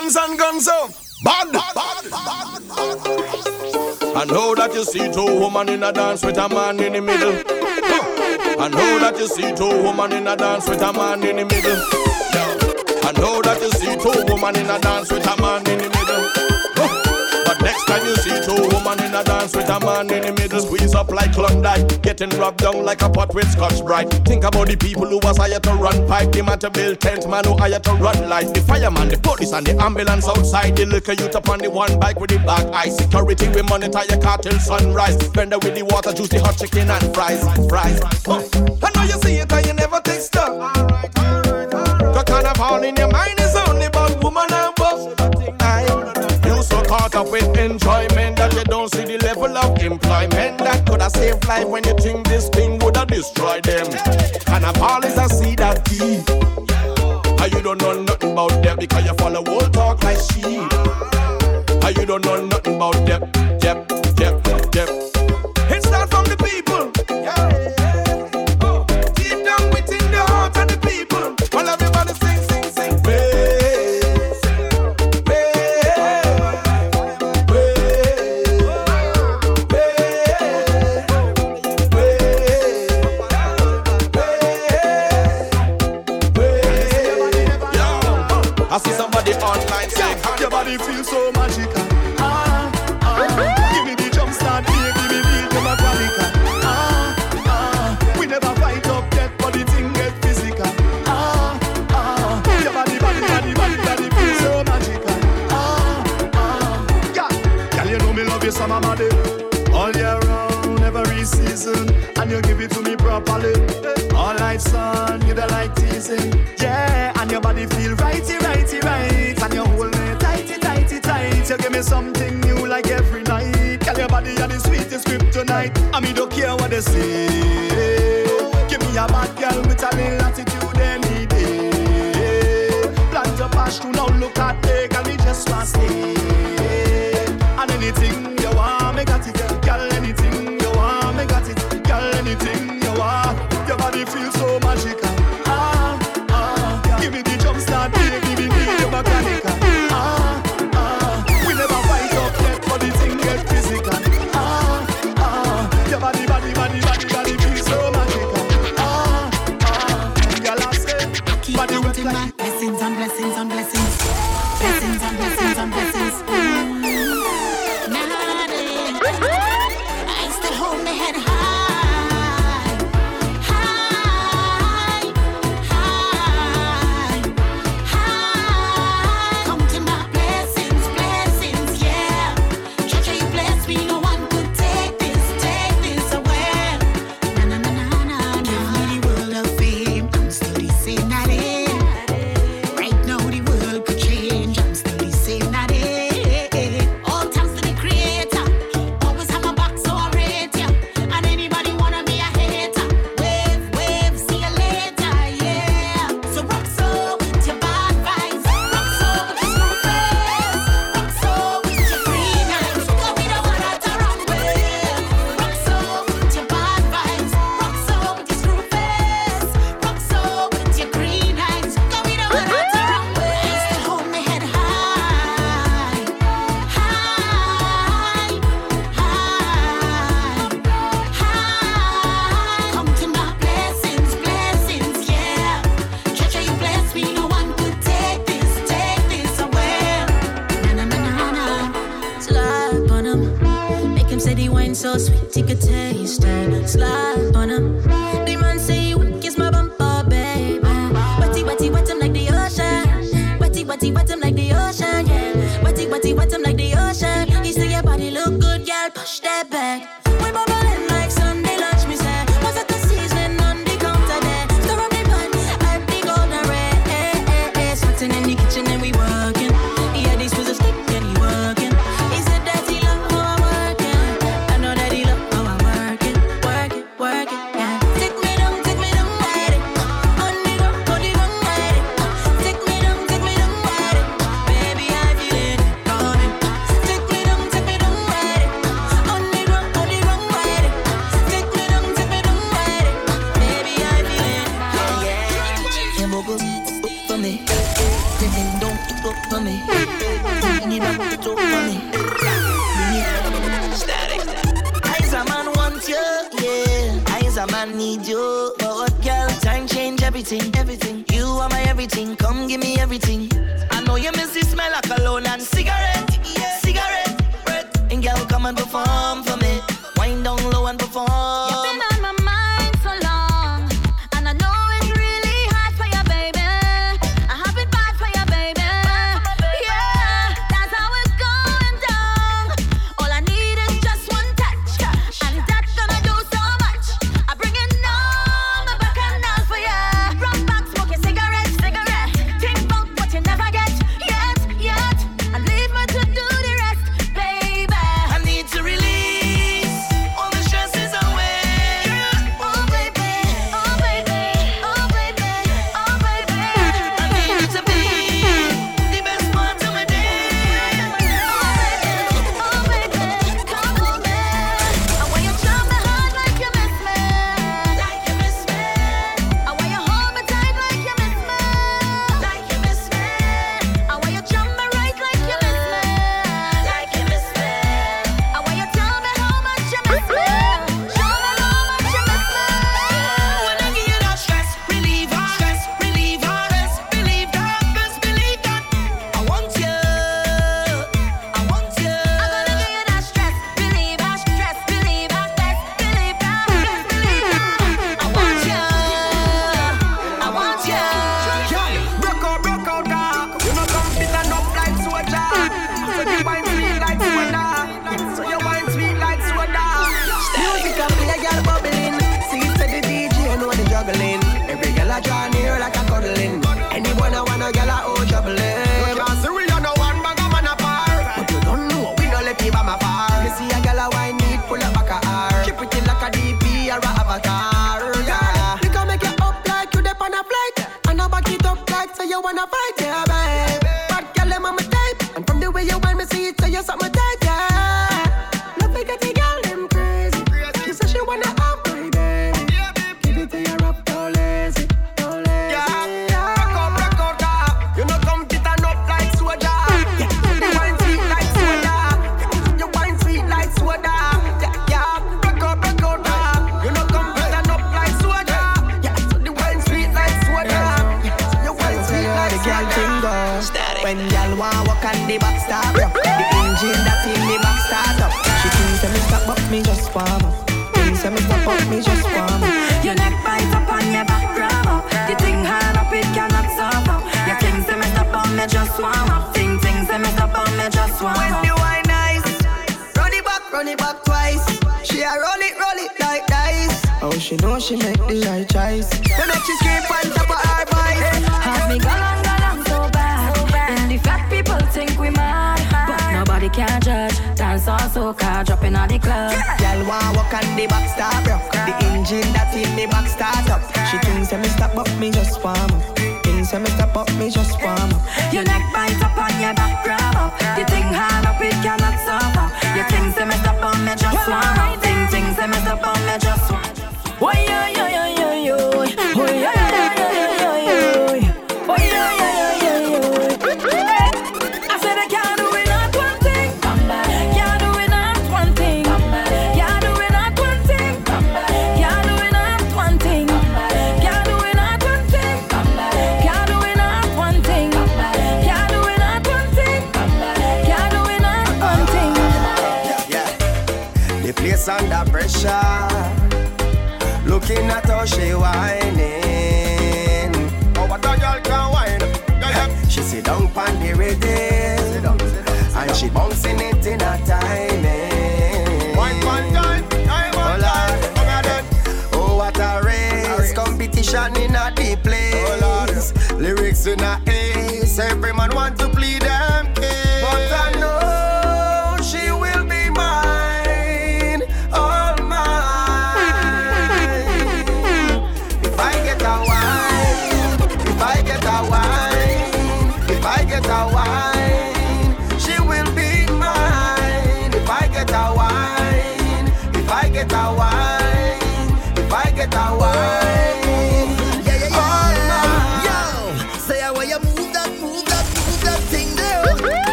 Hands and guns up. Bad. I know that you see two women in a dance with a man in the middle. I know that you see two women in a dance with a man in the middle. I know that you see two women in a dance with a man in the middle. Next time you see two women in a dance with a man in the middle, squeeze up like Klondike, getting rubbed down like a pot with Scotch Brite. Think about the people who was hired to run pipe, the man to build tent, man who hired to run light. The fireman, the police, and the ambulance outside. The liquor youth up on the one bike with the black eye. Security, we monitor your car till sunrise. Vendor with the water juice, the hot chicken and fries, fries. Huh. I know you see it and you never taste it. Alright, alright, alright. The carnival in your mind up with enjoyment that you don't see the level of employment that could have saved life when you think this thing would have destroyed them. And a ball is a seed that deep. And ah, you don't know nothing about them because you follow old talk like sheep. And ah, you don't know nothing about them. Yep, yep, yep. properly. All right, son, you the light like teasing. Yeah, and your body feel righty, righty, right. And you hold me tighty, tighty, tight. You give me something new like every night. Tell your body you're the sweetest script tonight. I mean, don't care what they say. Give me a bad girl with a little attitude any day. Plant your passion, now look at me, can me just want stay? Draw near like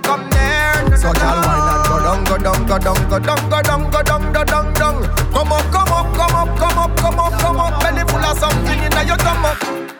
come near. So y'all wine and go down, go down, go down, go down, go down, go down, go down, down. Come up, come up, come up, come up, come up, come up. Belly full of something in your stomach.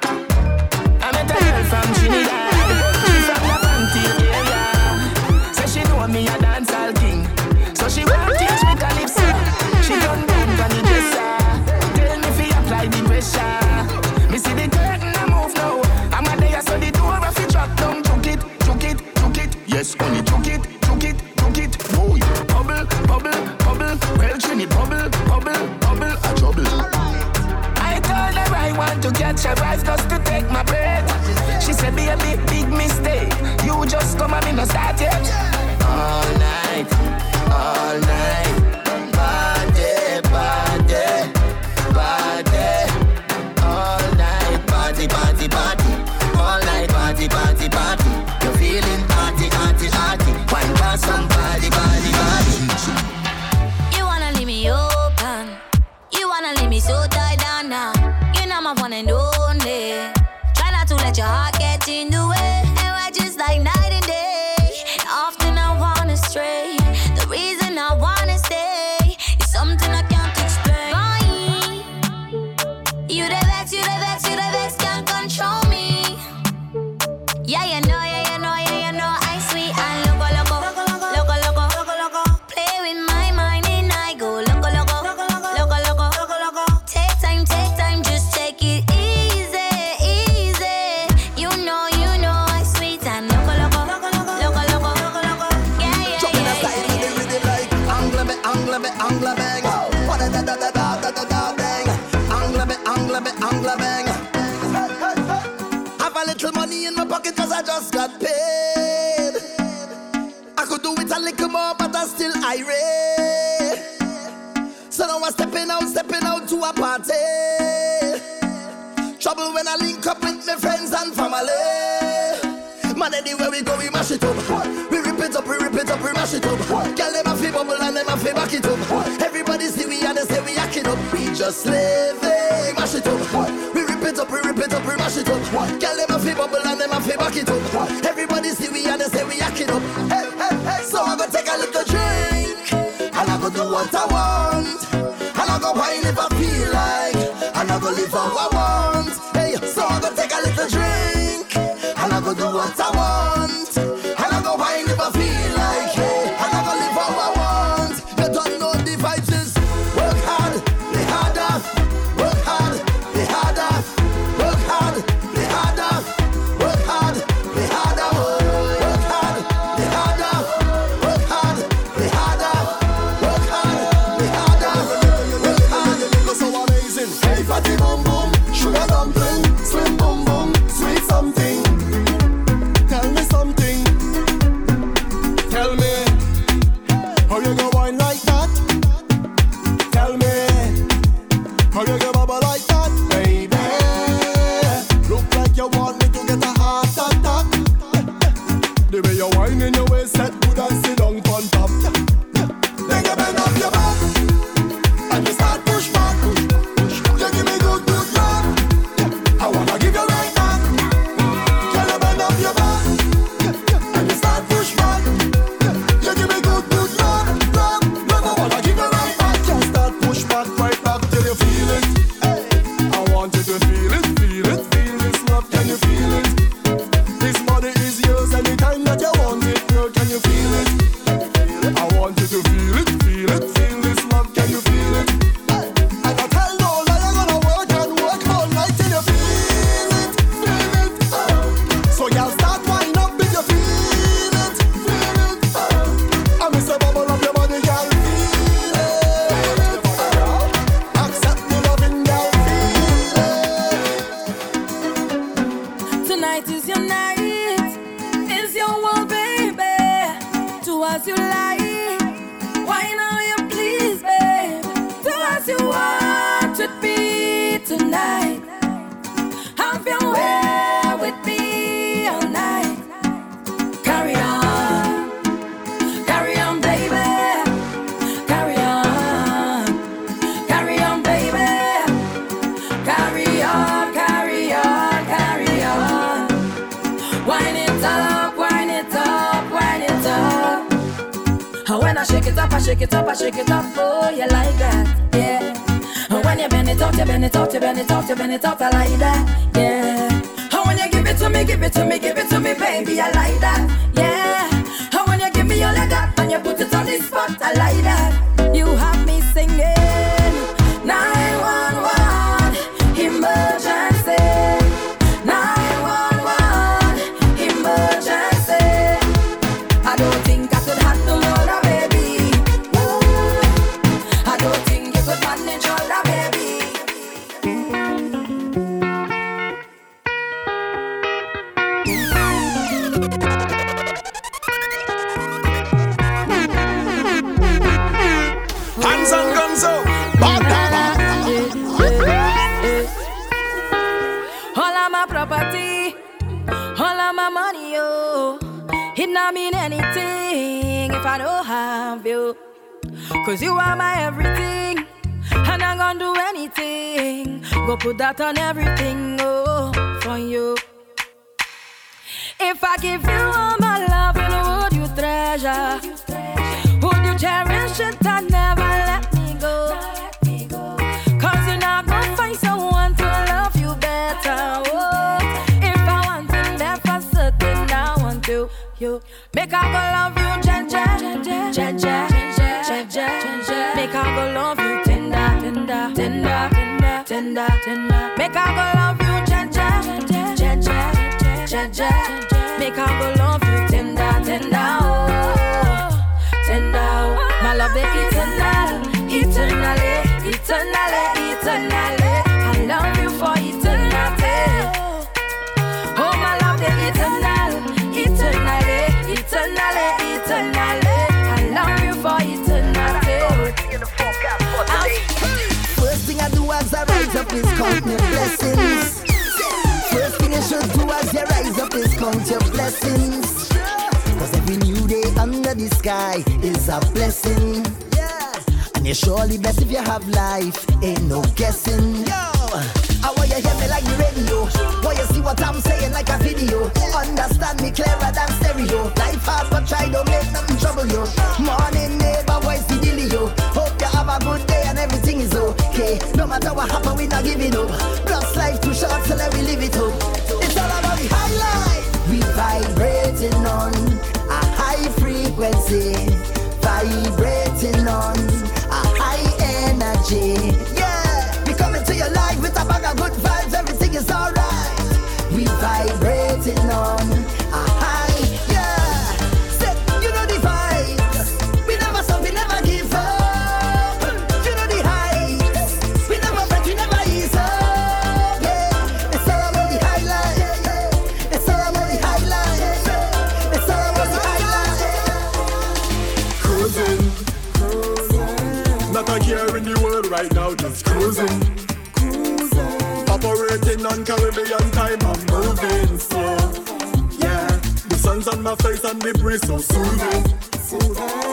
like that, baby. Look like you want me to get a heart attack. the way you're your love it eternal, eternally, eternally, eternally. I love you for eternity. Oh, my love it eternal, eternally, eternally, eternally. I love you for eternity. First thing I do as I rise up is count my blessings. First thing you should do as you rise up is count your blessings. Cause every new day under the sky is a blessing. And you're surely blessed if you have life. Ain't no guessing. Yo. I want you hear me like the radio. Want you see what I'm saying like a video. Understand me clearer than stereo. Life hard but try don't make nothing trouble you. Morning neighbor, voice the dealio. Hope you have a good day and everything is okay. No matter what happen, we not giving up. Plus life too short, so let me live it up. magic. my face and the breeze so soothing. Soothing.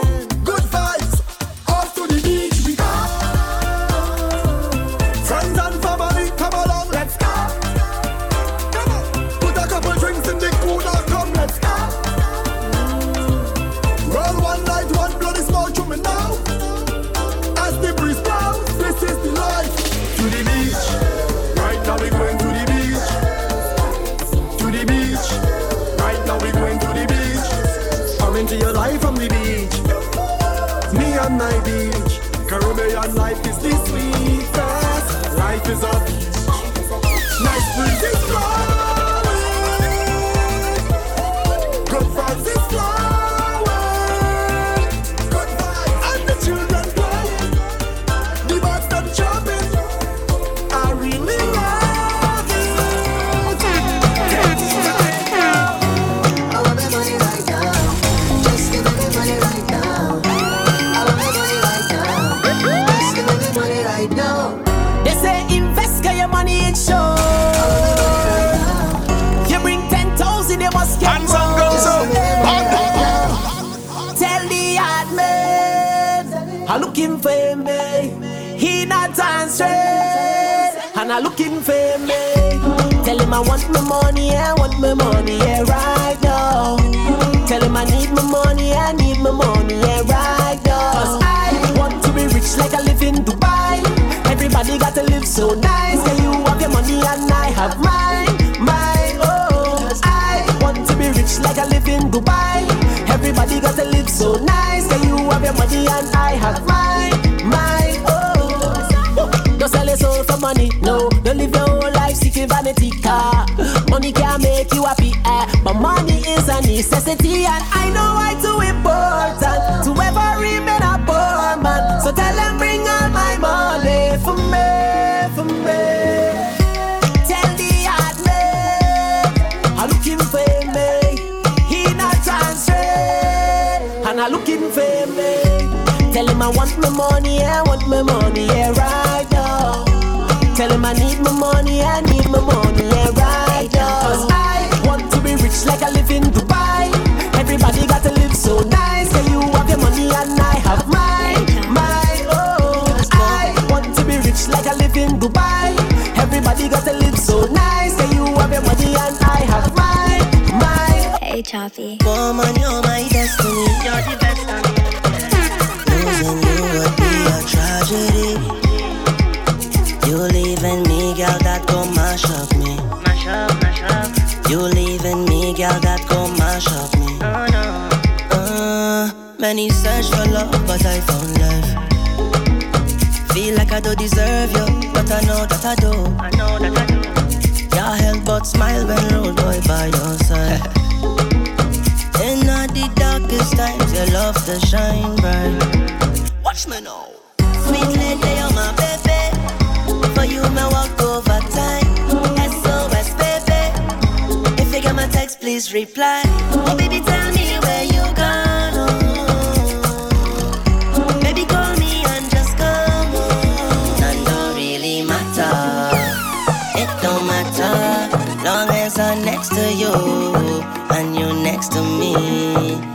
is up. are looking for me. Tell him I want my money, I want my money, yeah, right now. Tell him I need my money, I need my money, yeah, right now. Cause I want to be rich like I live in Dubai. Everybody got to live so nice. Say you have your money and I have mine, mine, oh. Cause I want to be rich like I live in Dubai. Everybody got to live so nice. Say you have your money and I have mine. Money. No, don't live your whole life seeking vanity car. Money can make you happy, eh? but money is a necessity, and I know why too important to ever remain a poor man. So tell them bring all my money for me, for me. Tell the hard man I'm looking for me. He not transfer, and I looking for me. Tell him I want my money, I want my money, yeah, right. Tell him I need my money, I need my money, yeah, right now. Cause I want to be rich like I live in Dubai. Everybody got to live so nice. Can you have your money and I have mine, mine, oh. I want to be rich like I live in Dubai. Everybody got to live so nice. Can you have your money and I have mine, mine. Oh. Hey, Choppy. Woman, you're my destiny. You're the best of me. Losing you would be a tragedy. You leaving me, girl, that go mash up me. Mash up, mash up. You leaving me, girl, that go mash up me. Oh no. Uh, many search for love, but I found love. Feel like I don't deserve you, but I know that I do. I know that I do. Your help but smile when road boy by your side. In all the darkest times, your love to shine bright. Watch me now. Sweet lady, you're my baby. SOS, baby. If you get my text, please reply. Oh, baby, tell me where you gone. oh. Baby, call me and just come. Oh. None don't really matter. It don't matter. Long as I'm next to you and you next to me.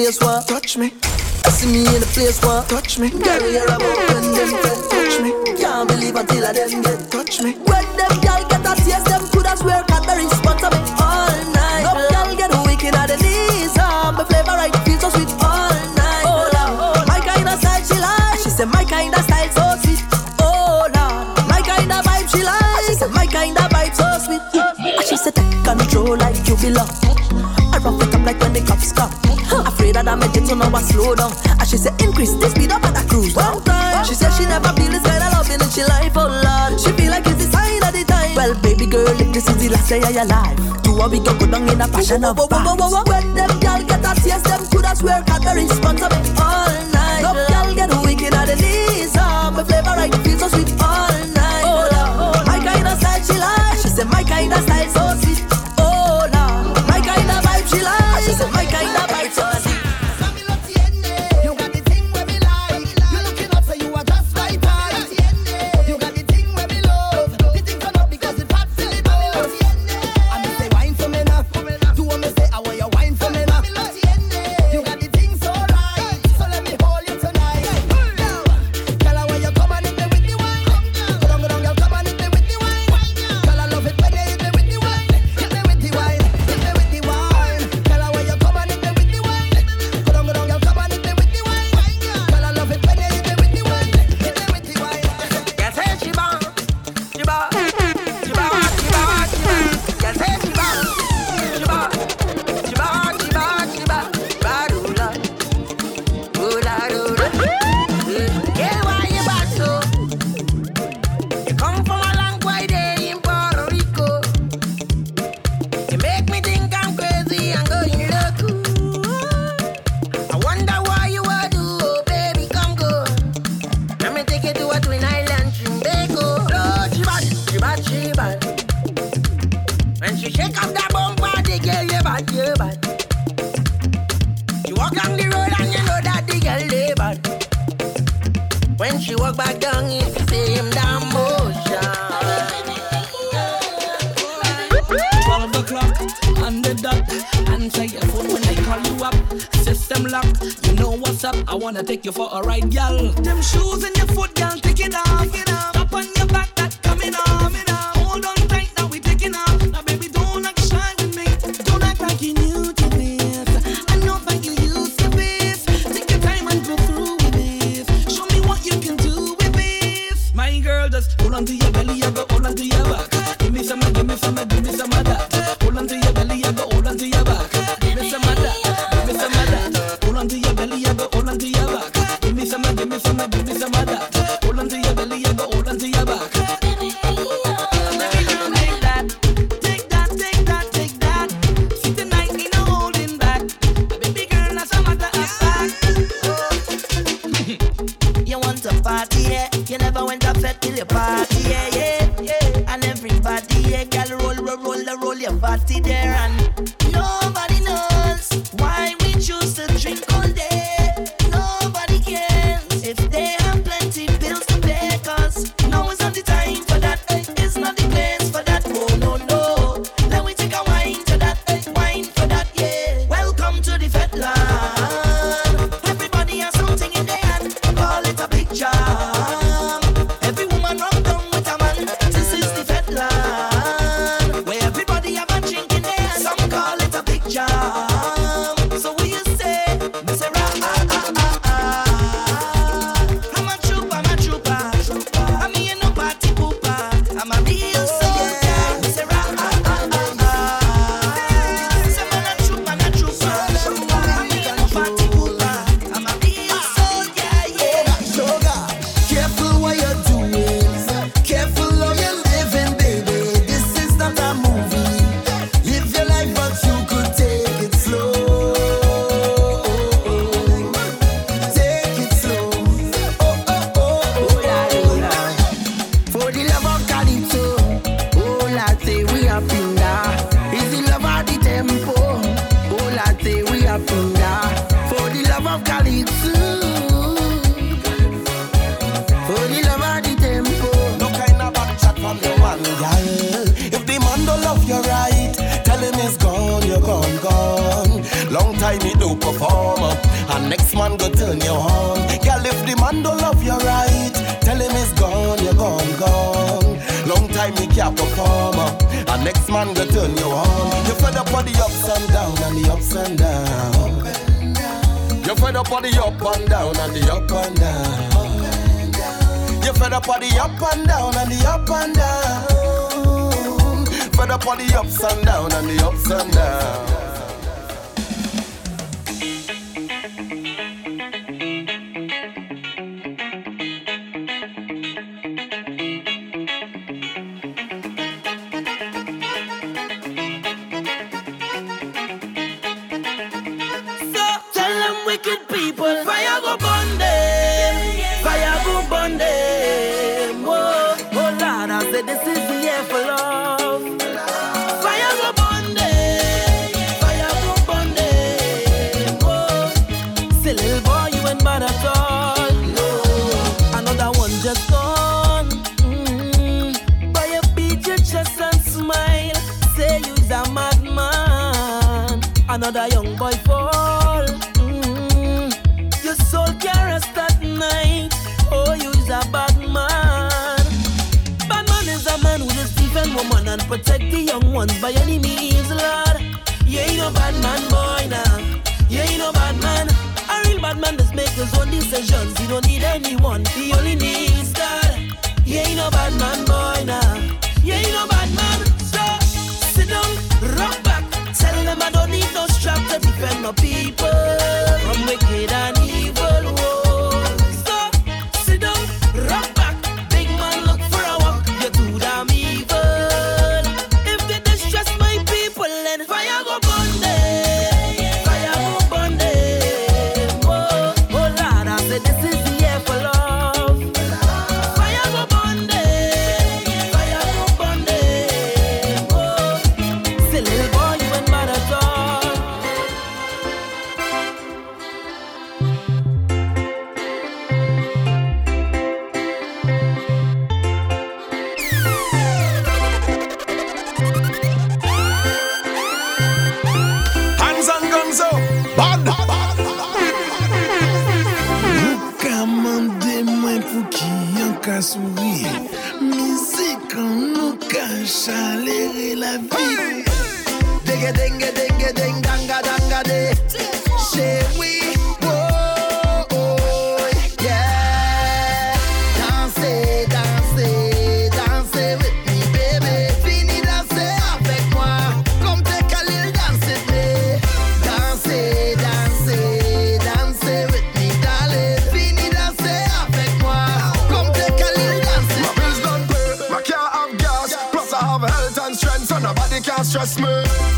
Place where touch me. I See me in the place where touch me. Girl, you're about when them touch me. Can't believe until I them get touch me. When them so now I slow down. And she said, increase the speed up at a cruise. One time, she said she never feel this kind of loving in she life, oh Lord. She feel like it's the sign of the time. Well, baby girl, if this is the last day of your life, do what we go go down in a passion of vibes. When them girl get a taste, them coulda swear Cadbury sponsor me all next man go turn you on. You fed up on the ups and down and the ups and down. You fed up on the up and down and the up and down. You fed up on the up and down and the up and down. Fed up on the ups and down and the ups and down. Stress me.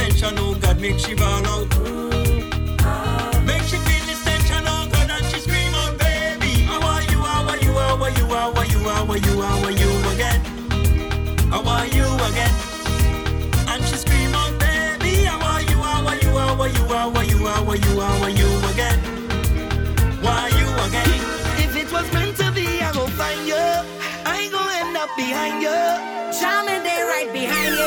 tension, oh God, make she ball out. Make she feel this tension, oh God, and she scream out, baby. How are you, how are you, how are you, how are you, how are you, how are you again? How are you again? And she scream out, baby, how are you, how are you, how are you, how are you, how are you, how are you again? Why you again? If it was meant to be, I gon' find you. I ain't gon' end up behind you. Charming, they right behind you.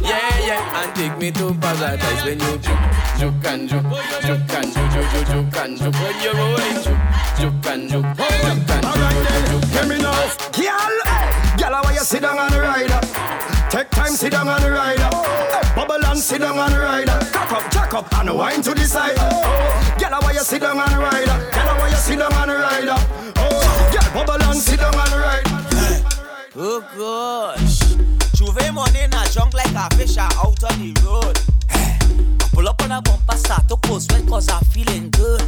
Yeah, yeah, and take me to paradise when you juke, juke and juke, juke and juke, juke, juke, juke and juke. When you're rolling, juke, juke and juke, juke and juke, juke, juke. Hear me now, girl. Girl, why you sit down on the rider? Take time, sit down on the rider. Hey, bubble and sit down on the rider. Cock up, jack up, and wine to the side. Oh, girl, why you sit down on the rider? Girl, why you sit down on the rider? Oh, girl, bubble and sit down on the rider. Oh gosh. Juve money in a junk like a fish out on the road. I Pull up on a bumper, start to post sweat cause I'm feeling good.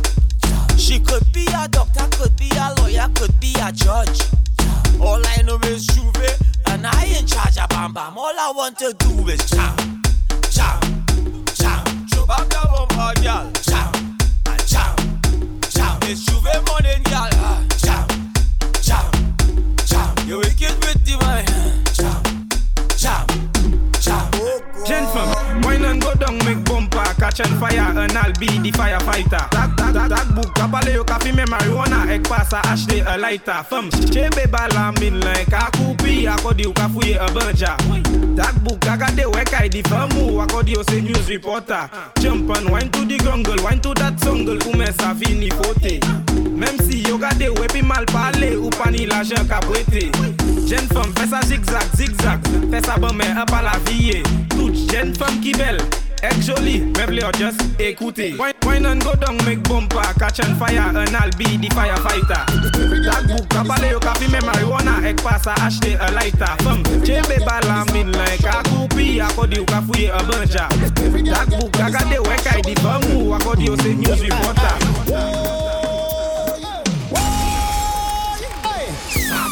She could be a doctor, could be a lawyer, could be a judge. All I know is Juve, and I in charge of Bam Bam. All I want to do is jam, jam, jam. The bumper, girl. Jam, jam, jam. It's Juve money, girl. Gent fam, wine and go catch on fire, and I'll be the firefighter. That, that, that, that book, kapale yo kafi me marijuana, ek pasa ashley a lighter. Fam, chebe bala min like a kupi, akodi yo kafuye a banja. That book, agade weka di famu, akodi yo se news reporter. Jump and wine to the grungle, wine to that songle, ume sa fini fote. Même si yo gade wepi mal pale, ou pani l'argent ka. Jeune femme, fais ça zigzag, zigzag, fais ça bon la vie. Toute jeune femme qui belle, jolie, même les just écouter. Wine, wine and go down, make bumper, catch on fire, and I'll be the firefighter. That book, kapale yo kafi me marijuana, ek pasa acheter a lighter. Femme, chebe bala min like a kupi, akodi yo kafuye a banja. That book, agade weka di famu, akodi yo se news reporter.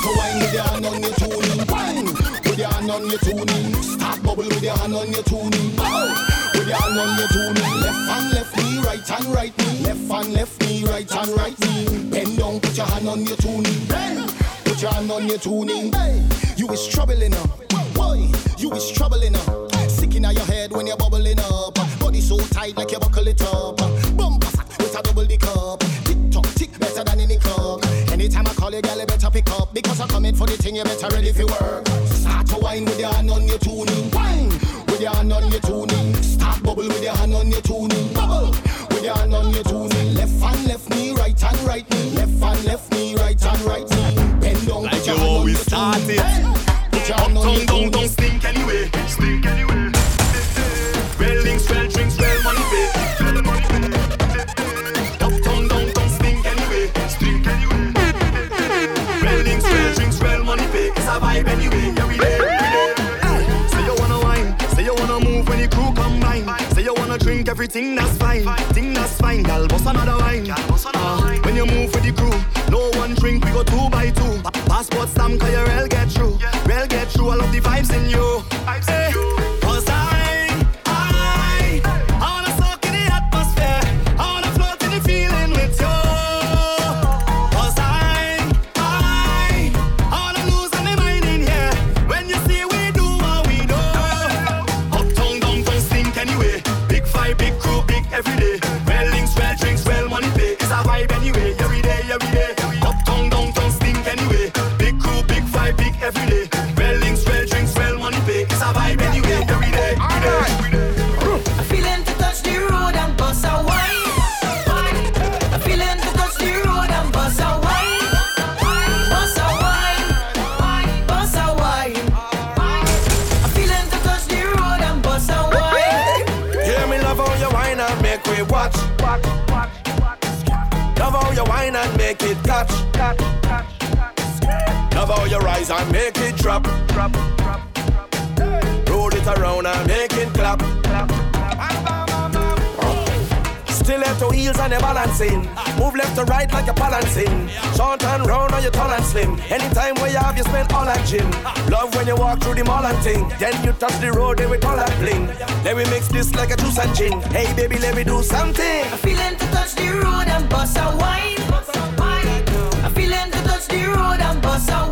Wine with your hand on your tuning. Wine with your hand on your tuning. Start bubble with your hand on your tuning. Oh, your hand on your tuning. Left hand, left knee, right hand, right knee. Left hand, left knee, right hand, right knee. Bend down, put your hand on your tuning. Bend. Put your hand on your tuning. You is troubling up. Boy, you is troubling up. Sick in your head when you're bubbling up. Body so tight like you buckle it up. Bumper fat with a double the cup. Tick tock, tick better than any club. Anytime I call you, girl, you better pick up. Because I'm coming for the thing, you better ready for work. Start to wine with your hand on your tuning. Wine your hand on your tuning. Start bubble with your hand on your tuning. Bubble with your hand on your tuning. Left hand, left knee, right hand, right knee. Left hand, left knee, right hand, right knee. Bend down, Like put you your hand on always your start tuning. it. Put your hand on your down, tuning. down, stink anyway. Stink anyway. Wanna drink everything that's fine, thing that's fine. Gal, bust another wine. Uh, when you move with the crew, no one drink, we go two by two. Passport stamp, cause you real get through. Real get through, I love the vibes in you. Hey, cause I, like you're balancing. Short and round on your tall and slim. Anytime where you have, you spend all that gym. Love when you walk through the mall and thing. Then you touch the road, then we all that bling. Then we mix this like a juice and gin. Hey baby, let me do something. I'm feeling to touch the road and bust a wine. I'm feeling to touch the road and bust a wine.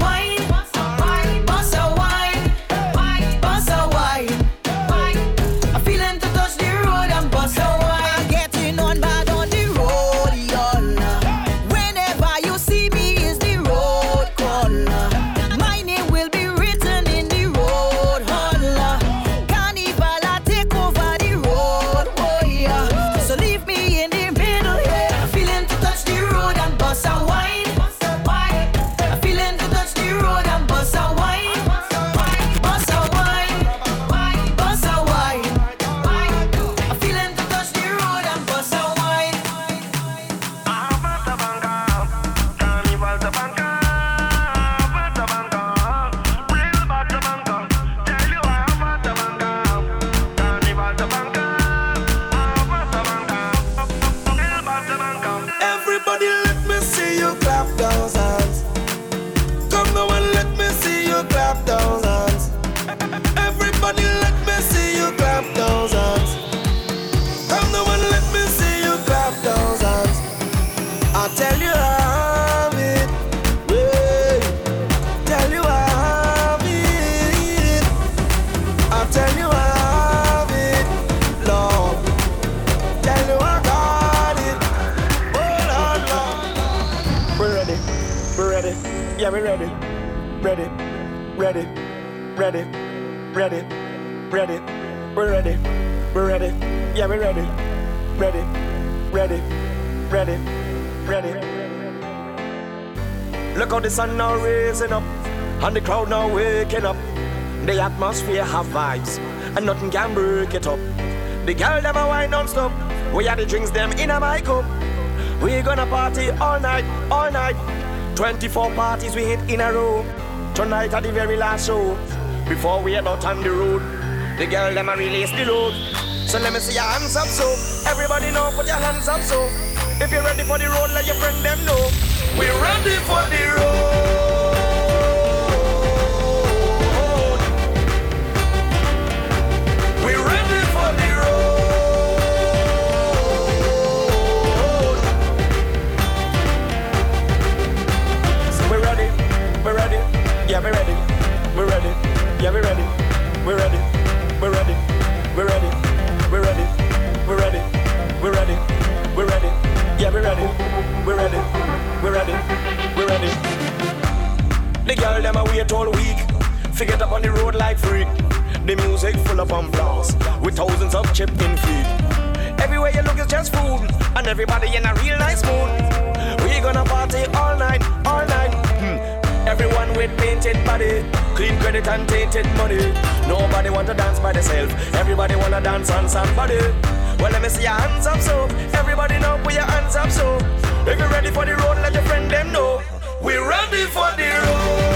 And the crowd now waking up. The atmosphere have vibes, and nothing can break it up. The girl never wine non-stop. We had the drinks them in a my cup. We gonna party all night, all night. 24 parties we hit in a row. Tonight at the very last show. Before we head out on the road, the girl them a release the load. So let me see your hands up so. Everybody know, put your hands up so. If you're ready for the road, let your friend them know. We're ready for the road. We're ready, we're ready, we're ready, we're ready, we're ready, we're ready, we're ready, yeah, we're ready, we're ready, we're ready, we're ready. The girl them a wait all week, forget up on the road like freak. The music full of applause, with thousands of chipping feet. Everywhere you look is just food, and everybody in a real nice mood. We gonna party all night, all night. Hmm. Everyone with painted body, clean credit and tainted money. Nobody want to dance by themselves. Everybody wanna dance on somebody. Well, let me see your hands up, so everybody know put your hands up, so if you're ready for the road, let your friend them know. We're ready for the road.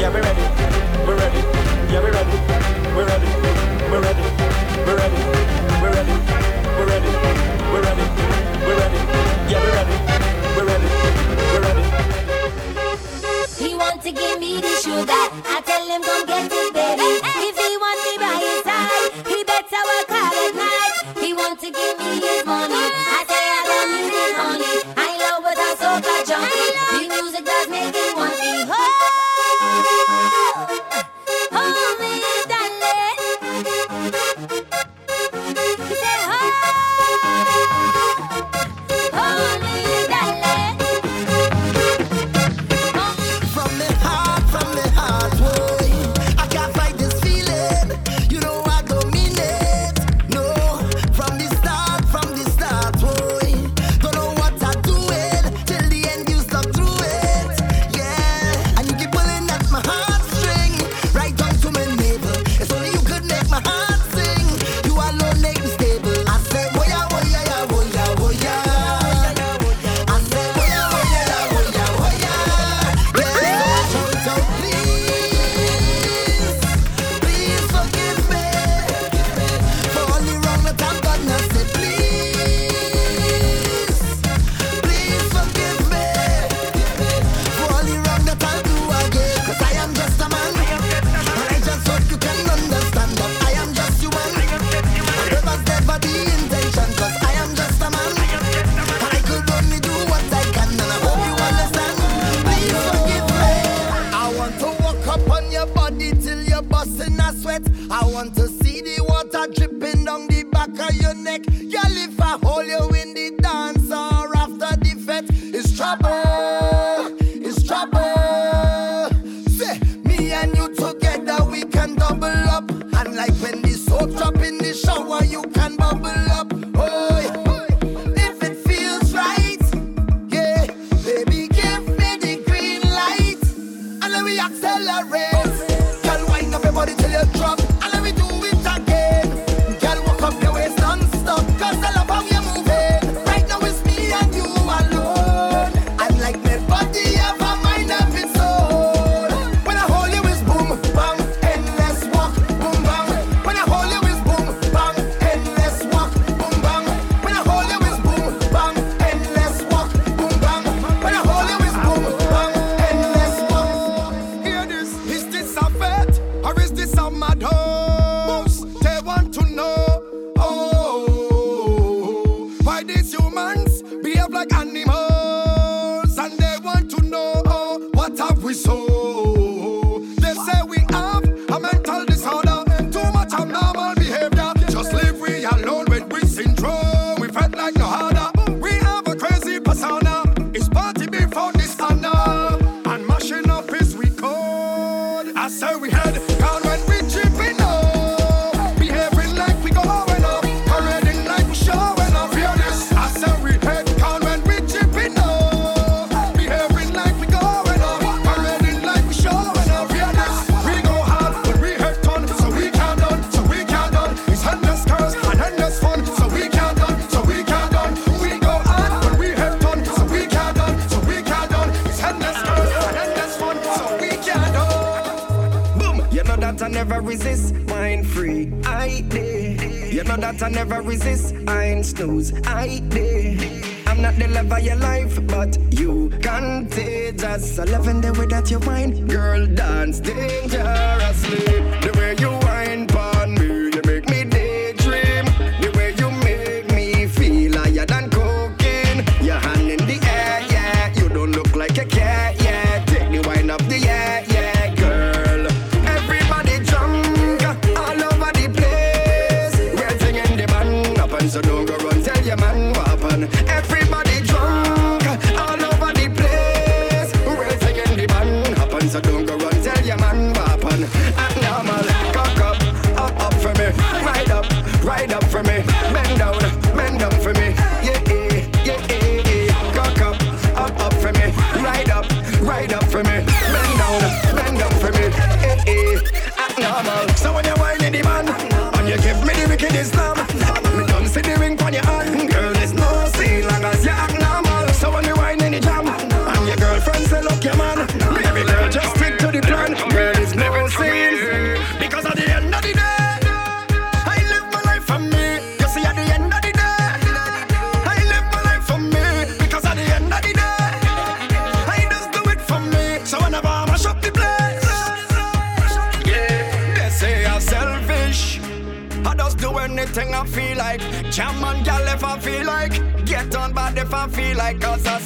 Yeah, we ready. we ready. Yeah, we ready. we ready. We ready. we ready. We ready. we ready. We ready. Yeah, we ready. We ready. we ready. He want to give me the sugar. I tell him come get it, baby. If he want me by his side, he better work hard at night. He want to give me his money.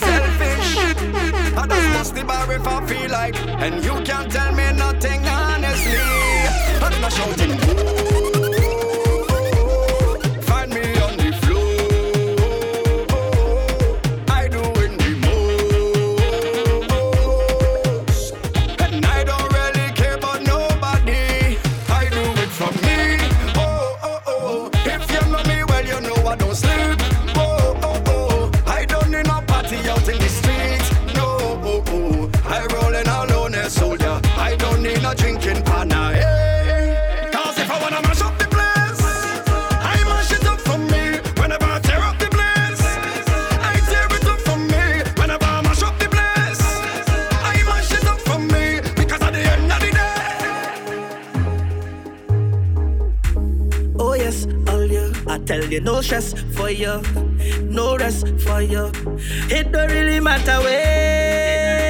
selfish. And that's just the bar if I feel like. And you can't tell me nothing honestly. I'm not shouting. Ooh. There no stress for you, no rest for you. It don't really matter where.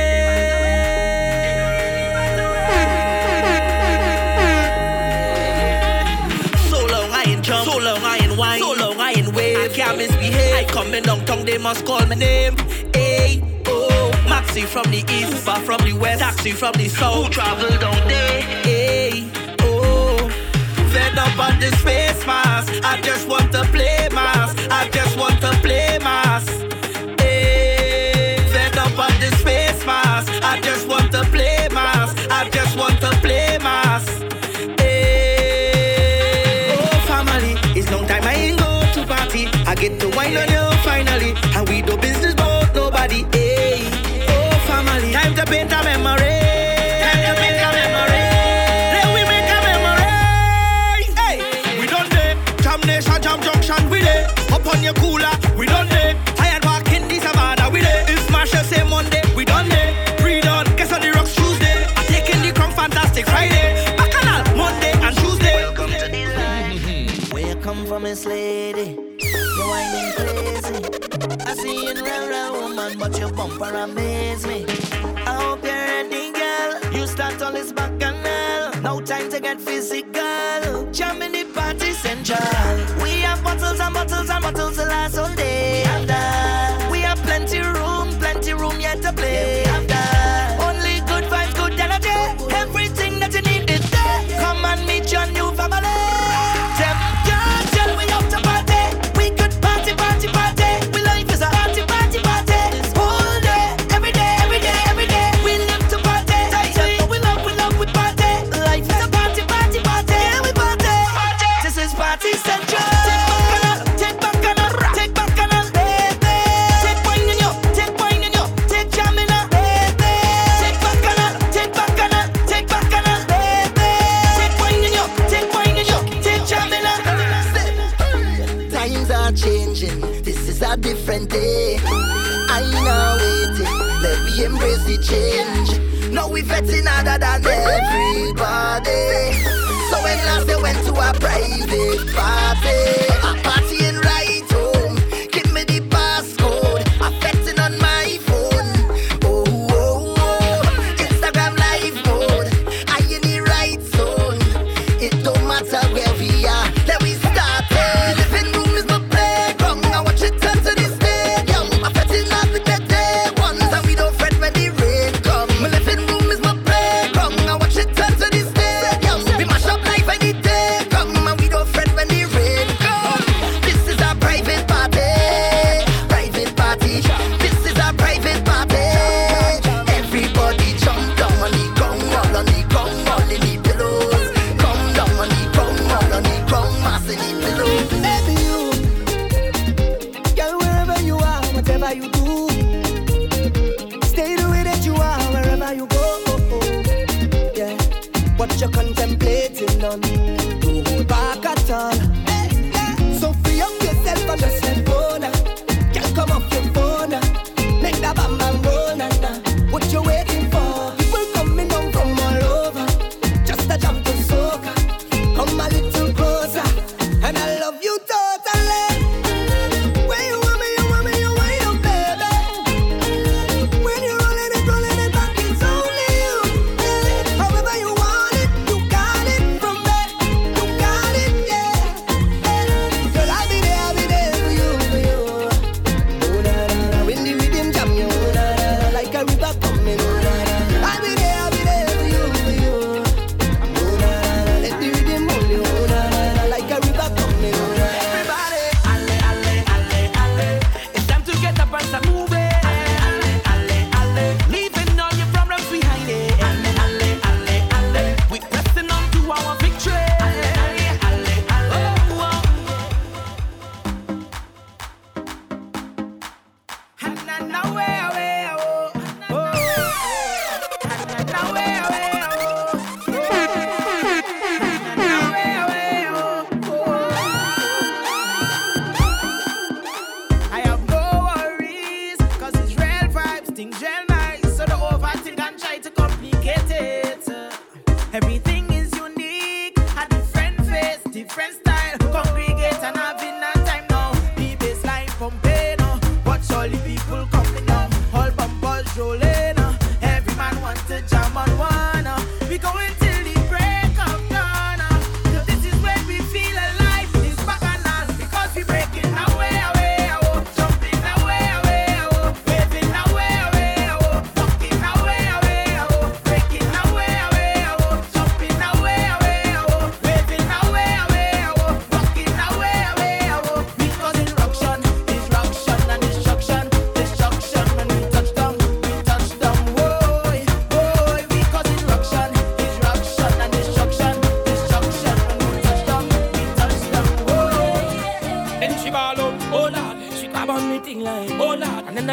So long I ain't jump, so long I ain't wine, so long I ain't wave. I can't misbehave. I come in long tongue, they must call my name. Hey. Maxi from the east, Uber from the west, taxi from the south. Who travel down there? Hey fed up on this face mask. I just want to play mask. I just want to play mask. and physical. Germany party central. We have bottles and bottles and bottles the last all day. happy.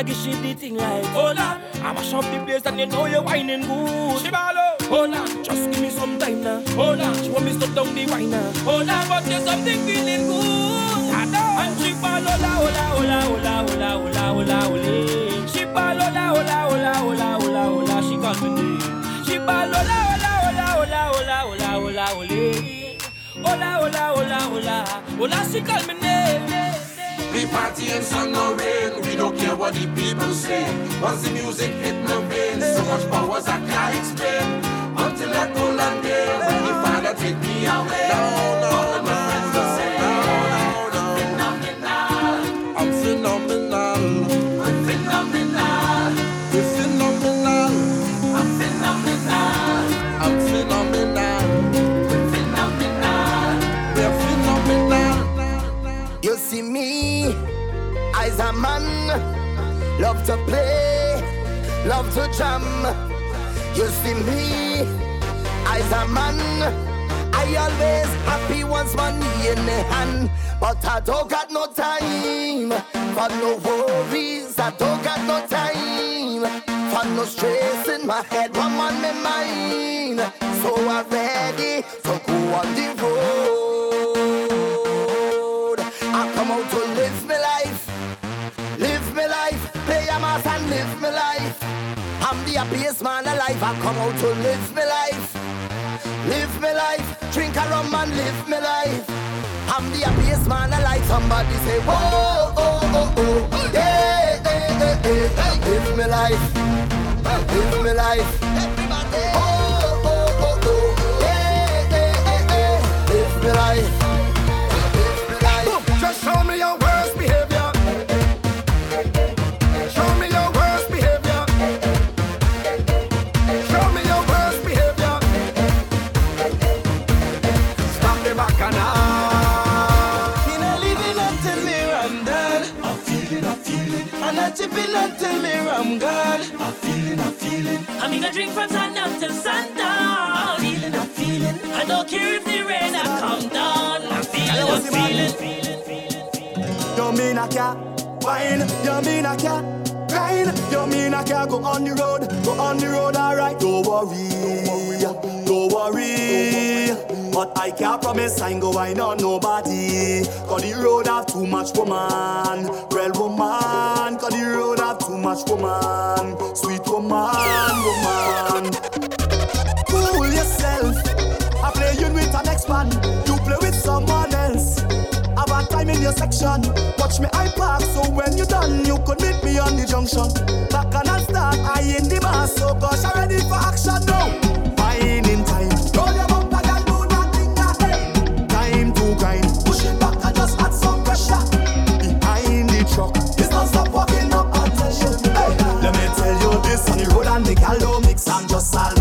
I get the thing like Hold on, I mash up the place and you know you're whining good She Shibalo, hold on, just give me some time now Hold on, she want me stop down the wine now Hold on, but there's something feeling good I know. And she shibalo la hola hola hola hola hola hola hola Shibalo la hola hola hola hola hola she got me Shibalo la hola hola hola hola hola hola hola Hola hola hola hola hola she call me name we party in sun or rain, we don't care what the people say. Once the music hit my veins, so much powers I can't explain. Until that golden day, when the father take me away. No, no, a man, love to play, love to jam. You see me, I's a man, I always happy once money in the hand, but I don't got no time for no worries. I don't got no time for no stress in my head, one on my mind. So I'm ready to go on the road. I come out to live my life. I'm the happiest man alive. I come out to live my life, live my life, drink a rum and live my life. I'm the happiest man alive. Somebody say, whoa, oh, oh, oh, oh. yeah, yeah, yeah, yeah. live my life, live my life. Me I'm feeling, I'm feeling. I'm gonna drink from sundown till sundown. I'm feeling, I'm feeling. I don't care if the rain I come down. I'm feeling, I'm feeling. You mean I can't wine? You mean I can't grind? You mean I can't go on the road? Go on the road, alright. Don't worry, don't worry. But I can't promise I ain't go wine on nobody. Cause the road have too much woman, real woman. Cause the road have too much woman, sweet woman, woman. Fool yourself. I play you with an man. You play with someone in your section. Watch me I park so when you done, you could meet me on the junction. Back and I start, I in the bar, so gosh, I'm ready for action now. Fine in time. Your bumper, girl, do. Time to grind. Push it back and just add some pressure. Behind the truck, it's not stop walking up attention. Hey, let me tell you this on the road and the gal don't mix, I'm just alone.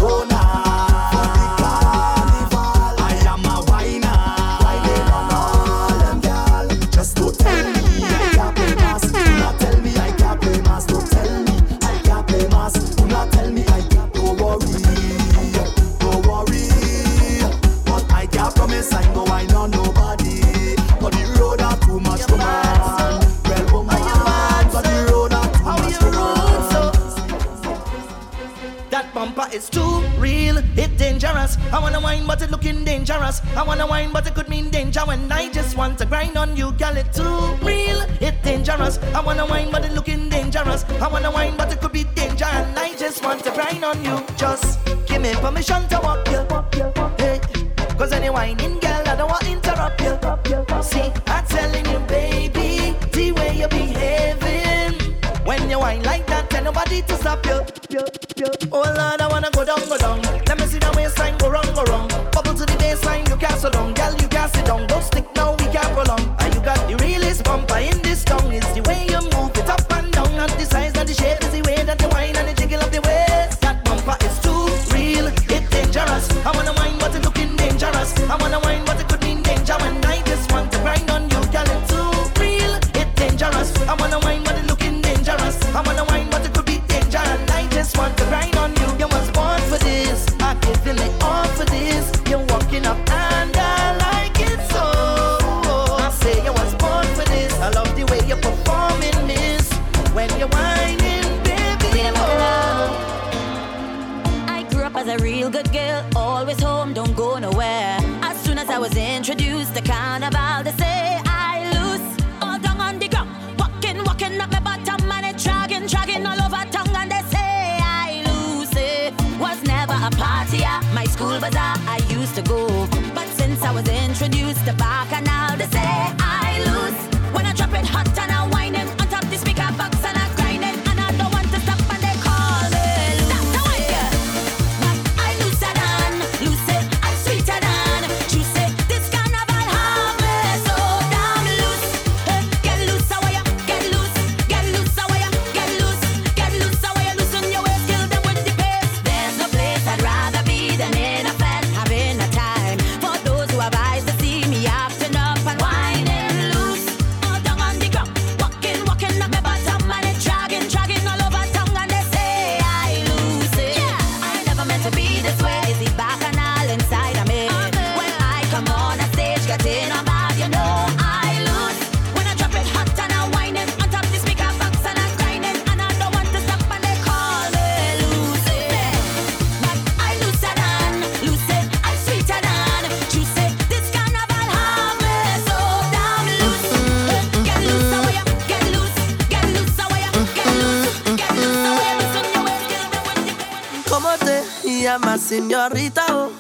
señorita, oh.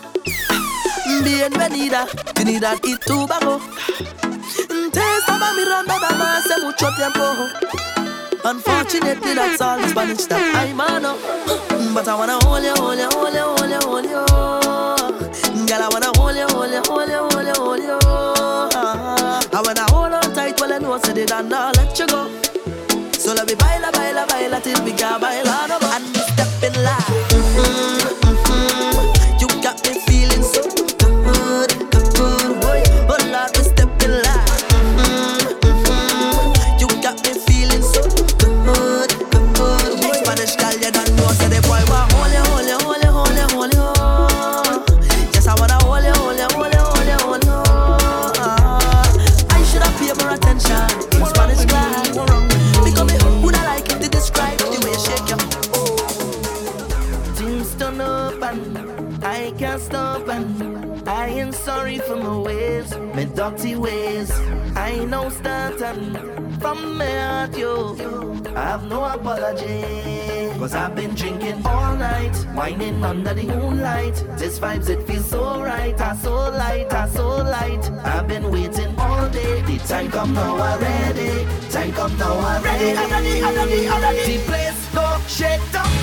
bienvenida, Trinidad y Tobago. Te estaba mirando dama hace mucho tiempo. Unfortunately, that's all Spanish that I know. But I wanna hold you, hold you, hold you, hold you, hold you. Girl, I wanna hold you, hold you, hold you, hold you, hold you. I wanna hold on tight, well I know I said it and I'll let you go. So let me baila, baila, baila till we can baila no more. Cause I've been drinking all night, whining under the moonlight. This vibes, it feels so right, I so light, I so light. I've been waiting all day, the time come now already. Time come now already. Ready, I'm ready, I'm ready, I'm ready. The place go shake down.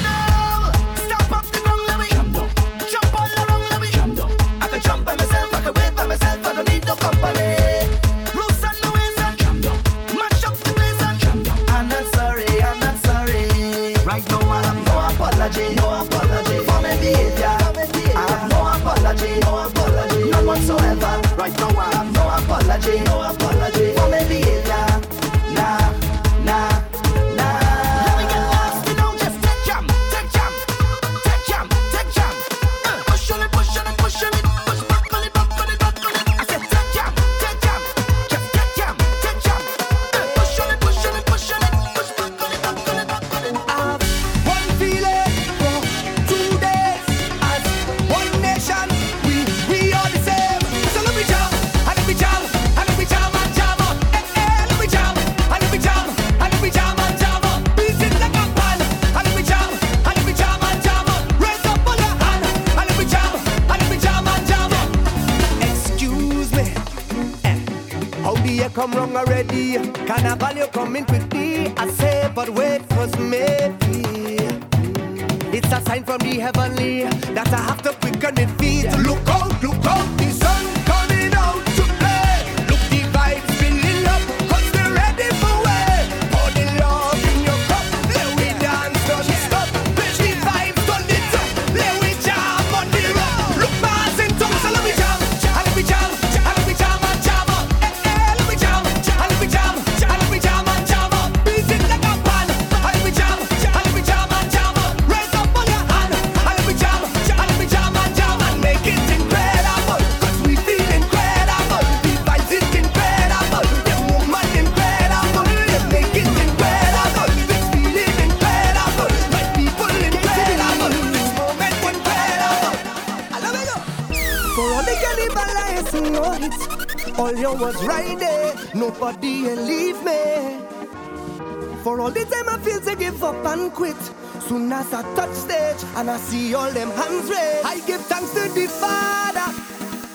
touch stage and I see all them hands raised. I give thanks to the Father.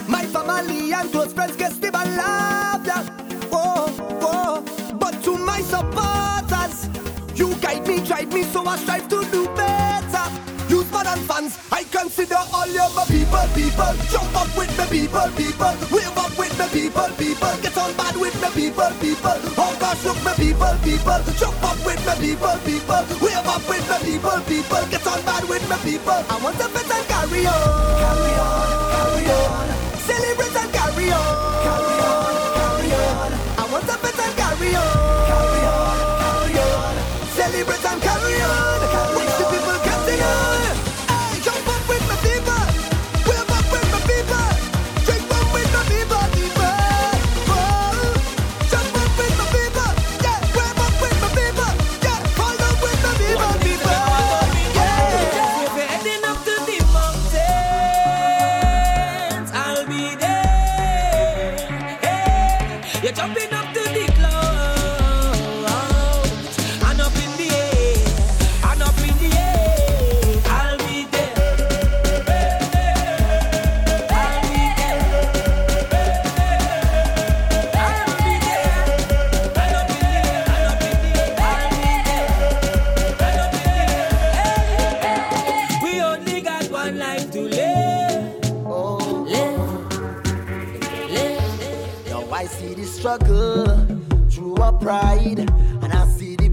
My family and close friends get still alive. Oh, oh. But to my supporters, you guide me, drive me, so I strive to do better. Modern fans, I consider all your people, people. Jump up with the people, people. Wave up with the people, people. Get on bad with the people, people. Oh gosh, look the people, people. Jump up with the people, people. Wave up with the people, people. Get on bad with the people. I want to fit and carry on. Carry on, carry on. Celebrate and carry on. Carry on, carry on. I want to fit and carry on.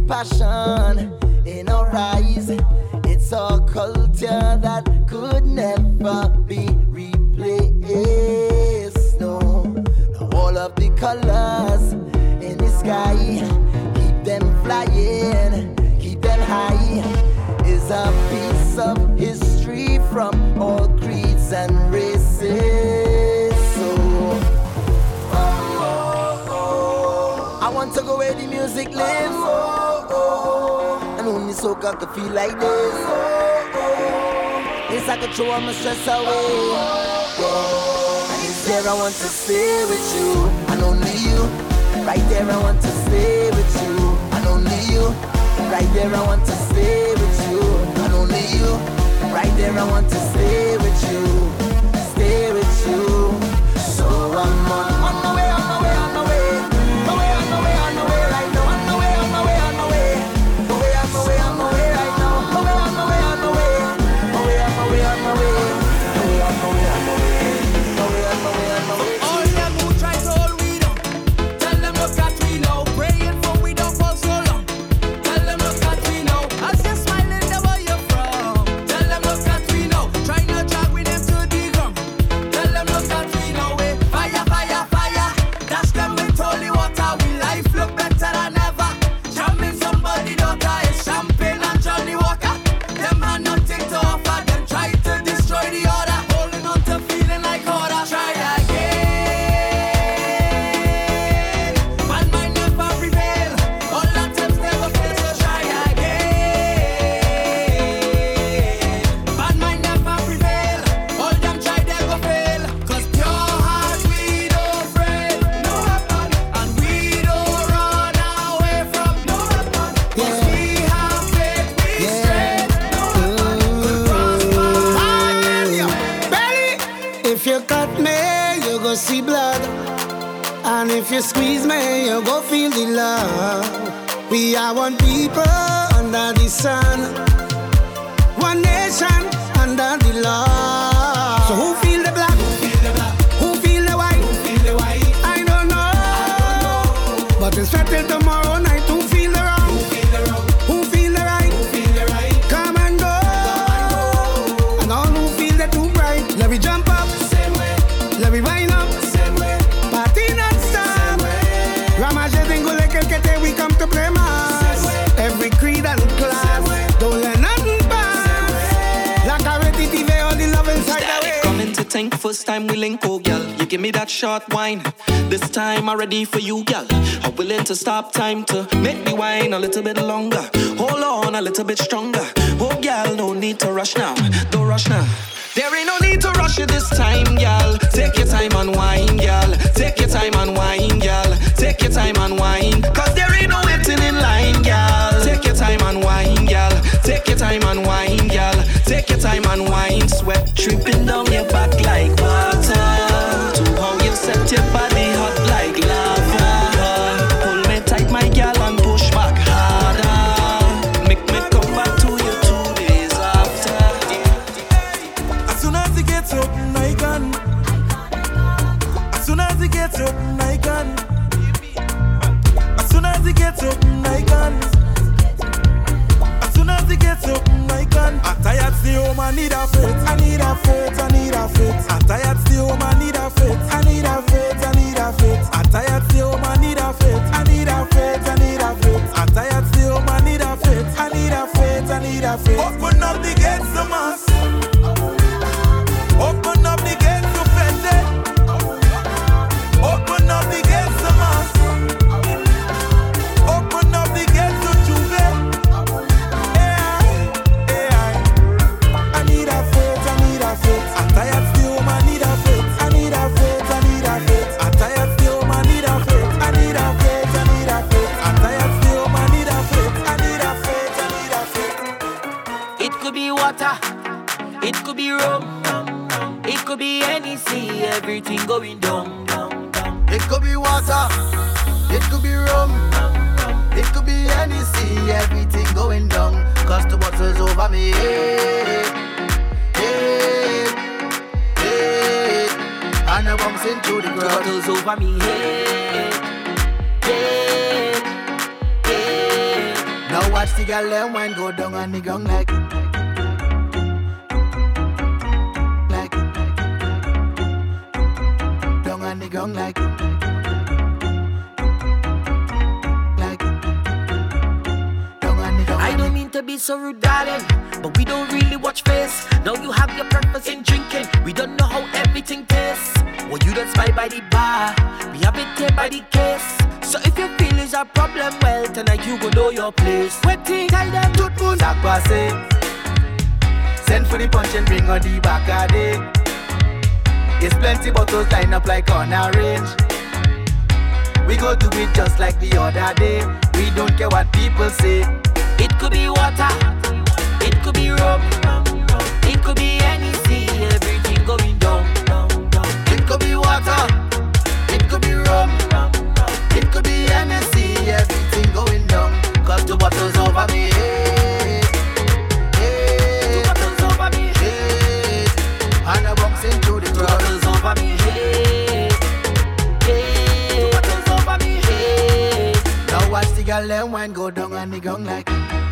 Passion in our eyes. It's a culture that could never be replaced. No, all of the colors in the sky, keep them flying, keep them high. Is a piece of history from all creeds and races. So, oh, oh, oh. I want to go where the music lives. Only soca could feel like this. Yes, I could throw all my stress away. Yeah. And it's there I want to stay with you. And only you. Right there I want to stay with you. And only you. Right there I want to stay with you. And only you. Right there I want to stay with you. Stay with you. So I'm on, on my way, on my way, on give me that short wine. This time I'm ready for you, girl. I'm willing to stop time to make the wine a little bit longer. Hold on a little bit stronger. Oh girl, no need to rush now. Don't rush now. There ain't no need to rush it this time, girl. Take your time and wine, girl. Take your time and wine, girl. Take your time and wine. Cause there ain't no waiting in line, girl. Take your time and wine, girl. Take your time and wine, girl. Take your time and wine. Sweat dripping down your back like everything going down. down, down. It could be water, it could be rum, it could be any sea, everything going down. Cause the bottle's over me. Hey, hey, hey. And I'm bouncing to the ground. bottles over me. Hey, hey, hey. Now watch the girl them wine go down on the ground. Like. Like. Like. Down on the ground. I don't mean to be so rude, darling, but we don't really watch face. Now you have your purpose in drinking. We don't know how everything tastes. Well, you don't spy by the bar. We have it here by the case. So if your feelings is a problem, well, tonight you go know your place. Waiting, tell them Tout moun sak pase Send for the punch and bring on the back of day There's plenty bottles lined up like on a range. We go do it just like the other day. We don't care what people say. It could be water, it could be rum, it could be any sea, everything going down. It could be water It could be rum It could be Hennessy Everything going down. Cause the bottles over me girl them wine go down and ground like Like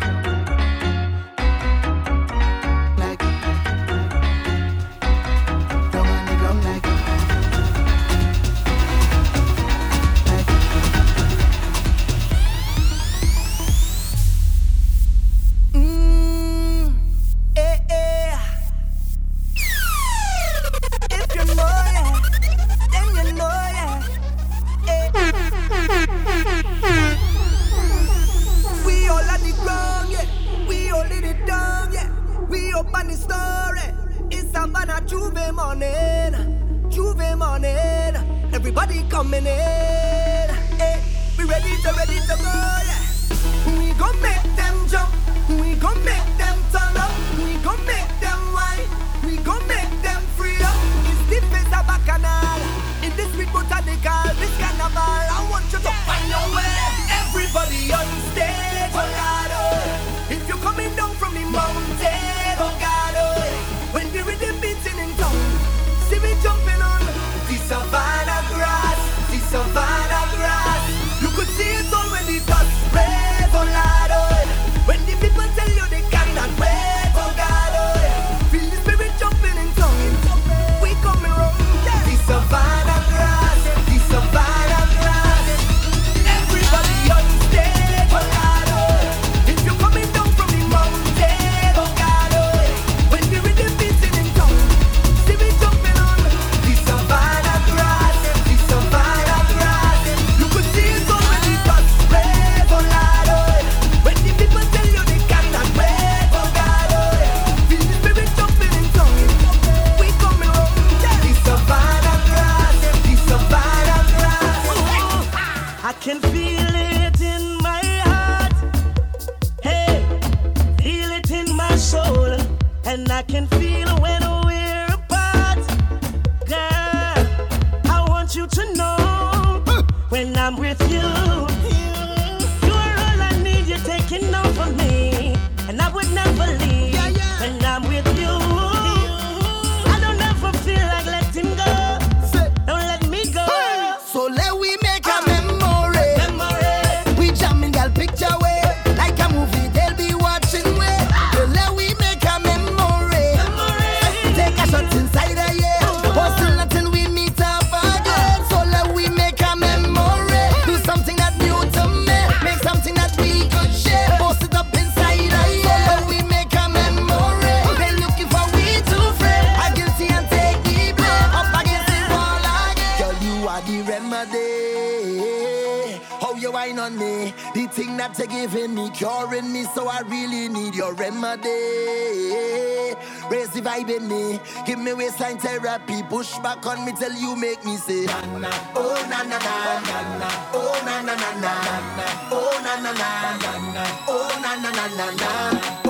J'ouvert morning, J'ouvert morning. Everybody coming in, eh. We ready to ready to go. We gon' make them jump. We gon' make them turn up. We gon' make them whine. We gon' make them free up. It's the face of bacchanal. In this sweet botanical, this carnival. I want you to find your way. Everybody on Thing that you're giving me, curing me, so I really need your remedy. Raise the vibe in me, give me waistline therapy, push back on me till you make me say, na oh na na na na na, oh na na na na na, oh na na na na na, oh na na na na na.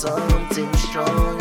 something strong.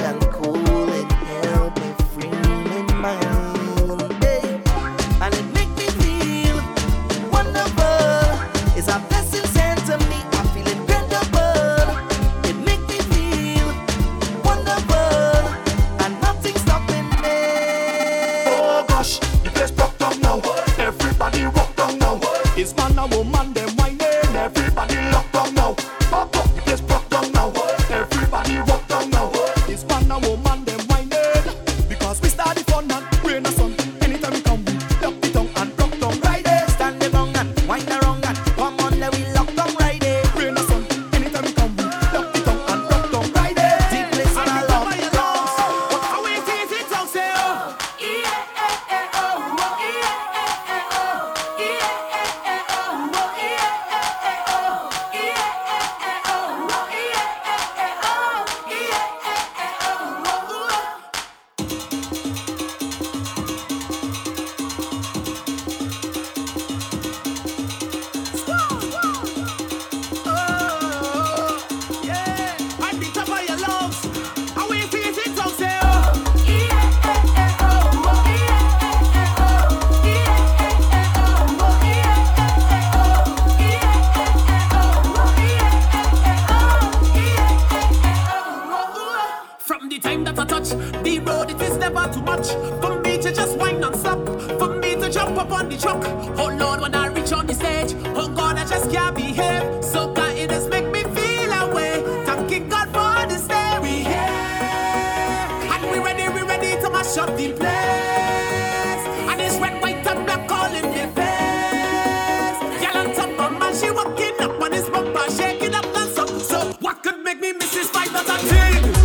make me miss this fight that I take.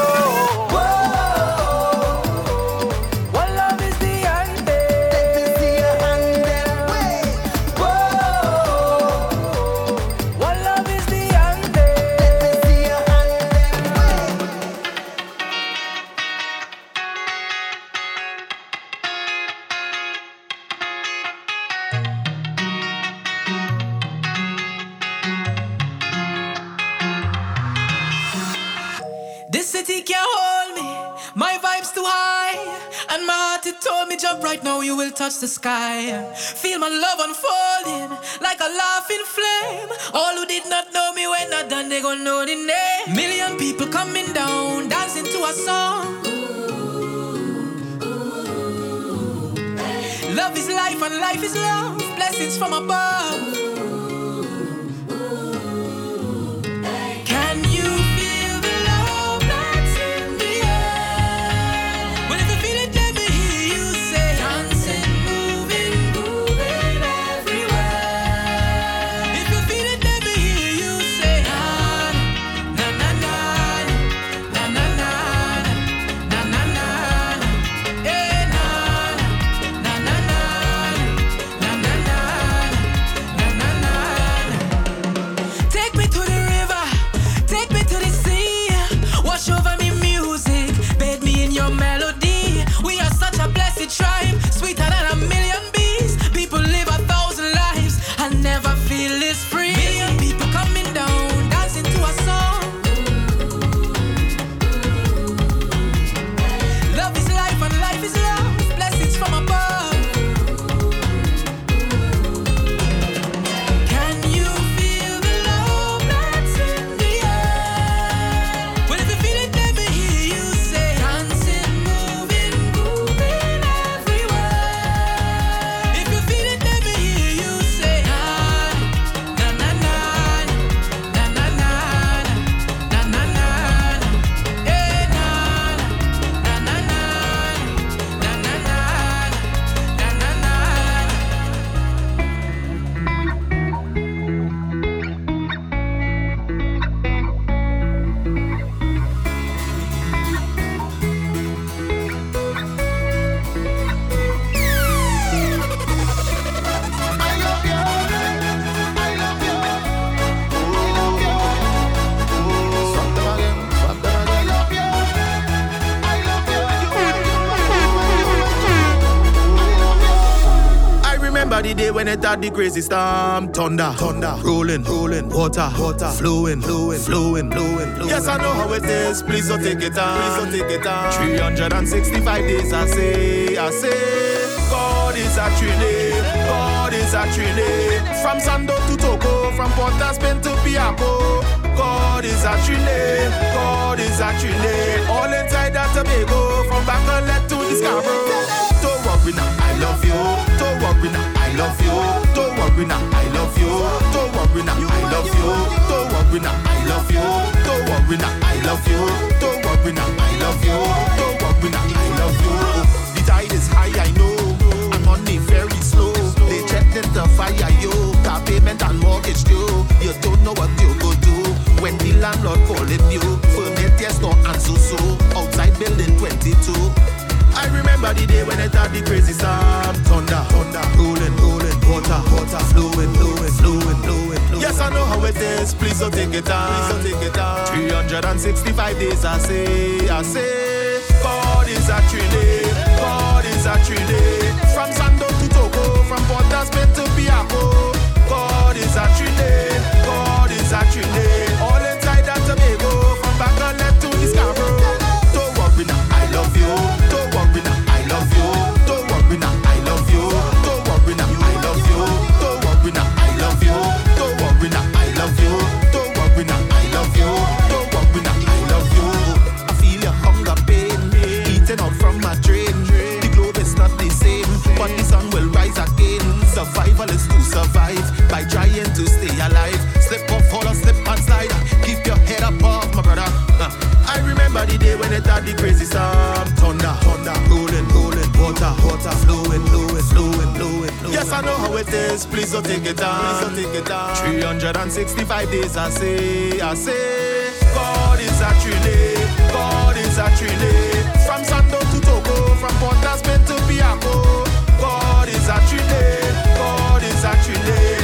Woo! The sky. Feel my love unfolding like a laughing flame. All who did not know me when I done, they gon' know the name. Million people coming down, dancing to a song. Love is life and life is love. Blessings from above. Remember the day when it had the crazy storm, thunder, thunder, rolling, rolling, water, water, flowing, flowing, flowing, flowing, flowing. Yes, I know how it is. Please don't take it on. Please don't take it on. 365 days, I say, I say, God is a trinity. God is a trinity. From Sando to Toco, from Port Spain to Piarco. God is a trinity. God is a trinity. All inside that Tobago, from Bacolet to Scarborough. Don't worry now, I love you. Don't worry now, I love you. Don't worry now, I love you. Don't worry now, I love you. Don't worry now, I love you. Don't worry now, I love you. Don't worry now, I love you. Don't worry now, I love you. The tide is high, I know. And money very slow. They in the fire, yo. Car payment and mortgage due. You don't know what you go do when the landlord calling you. Permit yes, no answer so. Outside building 22. I remember the day when it had the crazy storm, water, water, flowing, flowing, flowing, flowing, flowing. Yes, I know how it is. Please don't take it down. Please don't take it on. 365 days, I say, I say. God is a trinity. God is a trinity. From Sando to Toco, from Port Spain to Piarco. God is a trinity. God is a trinity. Is. Please don't take it on. Please don't take it on. 365 days, I say, I say. God is a trinity. God is a trinity. From Sando to Toco, from Port Spain to Piarco. God is a trinity. God is a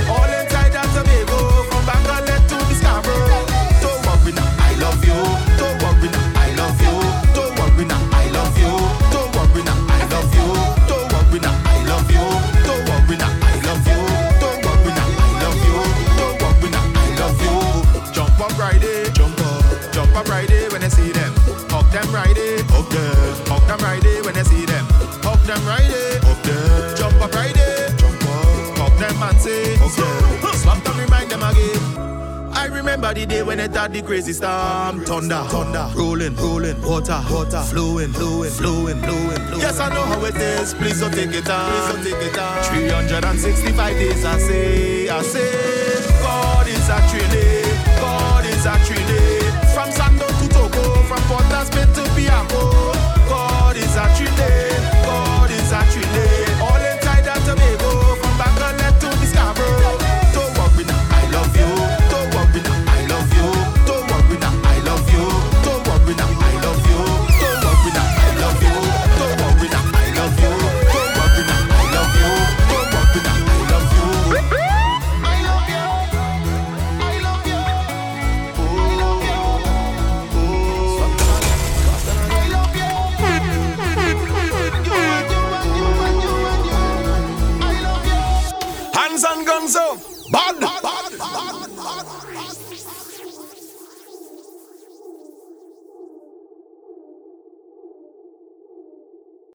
I remember the day when I had the crazy storm. Thunder, thunder, rolling, rolling, water, water, flowing, flowing, flowing, flowing. Yes, I know how it is. Please don't take it down. Please don't take it down. 365 days, I say, I say, God is a trinity. God is a trinity. From Sando to Toco, from Port Aspen to Piambo.